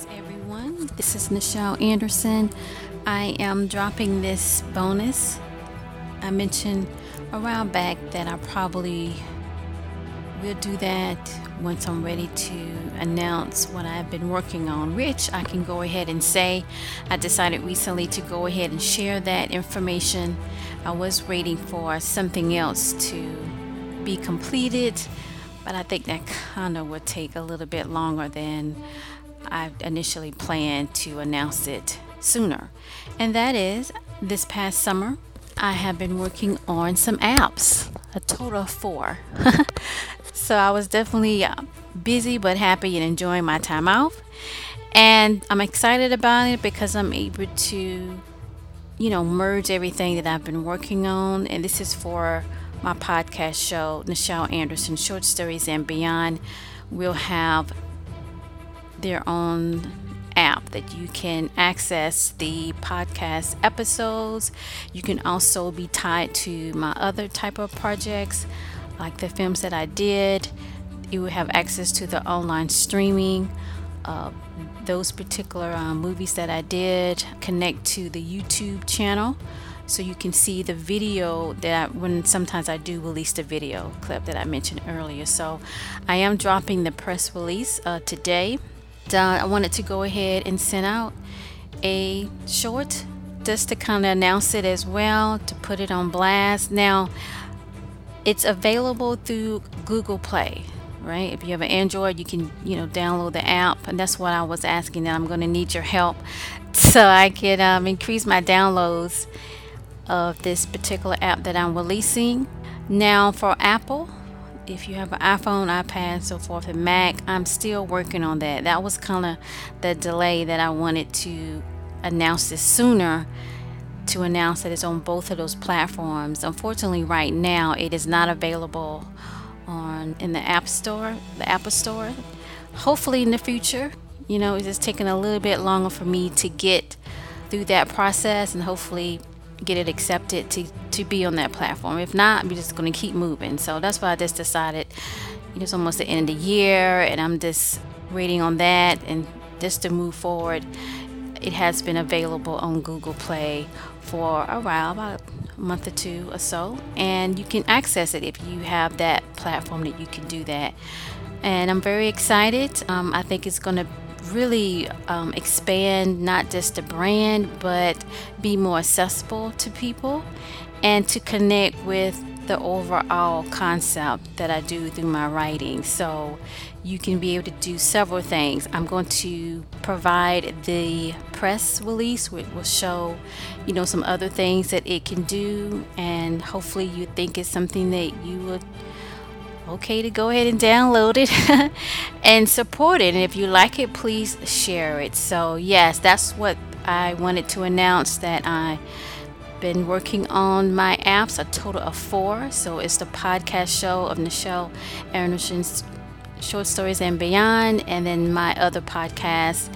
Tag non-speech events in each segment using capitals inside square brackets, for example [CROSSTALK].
Greetings, everyone. This is Nichelle Anderson. I am dropping this bonus. I mentioned a while back that I probably will do that once I'm ready to announce what I've been working on, which I can go ahead and say. I decided recently to go ahead and share that information. I was waiting for something else to be completed, but I think that kind of would take a little bit longer than I initially planned to announce it sooner. And that is this past summer, I have been working on some apps, a total of four. [LAUGHS] so I was definitely uh, busy but happy and enjoying my time off. And I'm excited about it because I'm able to, you know, merge everything that I've been working on. And this is for my podcast show, Nichelle Anderson Short Stories and Beyond. We'll have their own app that you can access the podcast episodes. You can also be tied to my other type of projects, like the films that I did. You will have access to the online streaming. Uh, those particular uh, movies that I did connect to the YouTube channel so you can see the video that I, when sometimes I do release the video clip that I mentioned earlier. So I am dropping the press release uh, today. Uh, I wanted to go ahead and send out a short just to kind of announce it as well, to put it on blast. Now, it's available through Google Play, right? If you have an Android, you can, you know, download the app, and that's what I was asking. That I'm going to need your help [LAUGHS] so I can um, increase my downloads of this particular app that I'm releasing. Now, for Apple, if you have an iPhone, iPad, so forth, and Mac, I'm still working on that. That was kind of the delay that I wanted to announce this sooner to announce that it's on both of those platforms. Unfortunately, right now it is not available on in the App Store, the Apple Store. Hopefully in the future, you know, it's just taking a little bit longer for me to get through that process and hopefully get it accepted to, to be on that platform. If not, we're just going to keep moving. So that's why I just decided it's almost the end of the year and I'm just waiting on that and just to move forward. It has been available on Google Play for a while, about a month or two or so, and you can access it if you have that platform that you can do that. And I'm very excited. Um, I think it's going to really um, expand not just the brand, but be more accessible to people and to connect with the overall concept that I do through my writing. So you can be able to do several things. I'm going to provide the press release, which will show, you know, some other things that it can do, and hopefully you think it's something that you would okay to go ahead and download it [LAUGHS] and support it. And if you like it, please share it. So, yes, that's what I wanted to announce that I been working on my apps, a total of four. So it's the podcast show of Nichelle Anderson's Short Stories and Beyond, and then my other podcast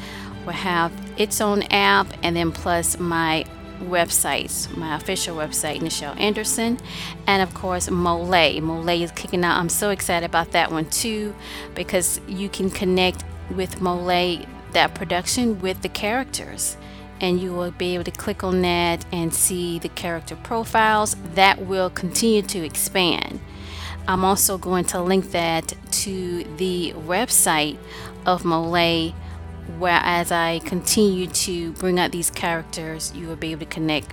will have its own app, and then plus my websites, my official website, Nichelle Anderson, and of course Mole. Mole is kicking out. I'm so excited about that one too, because you can connect with Mole, that production, with the characters. And you will be able to click on that and see the character profiles. That will continue to expand. I'm also going to link that to the website of Mole where as I continue to bring out these characters, you will be able to connect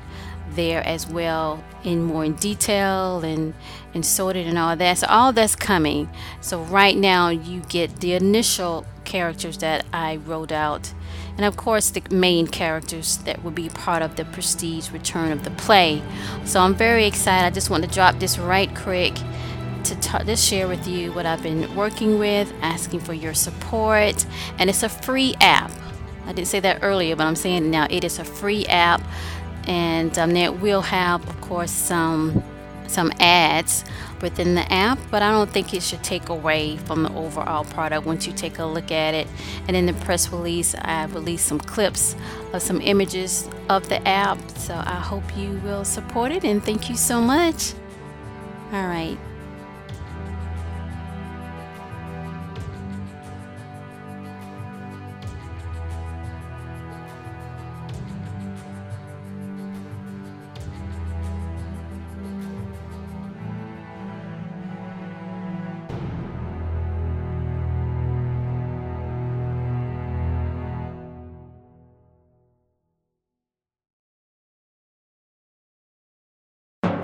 there as well in more in detail and and sorted and all that. So all that's coming. So right now you get the initial characters that I wrote out, and of course the main characters that will be part of the Prestige Return of the play. So I'm very excited. I just want to drop this right quick to t- just share with you what I've been working with, asking for your support, and it's a free app. I didn't say that earlier, but I'm saying now. It is a free app, and um, it will have, of course, some some ads within the app, but I don't think it should take away from the overall product once you take a look at it. And in the press release, I released some clips of some images of the app, so I hope you will support it and thank you so much. All right.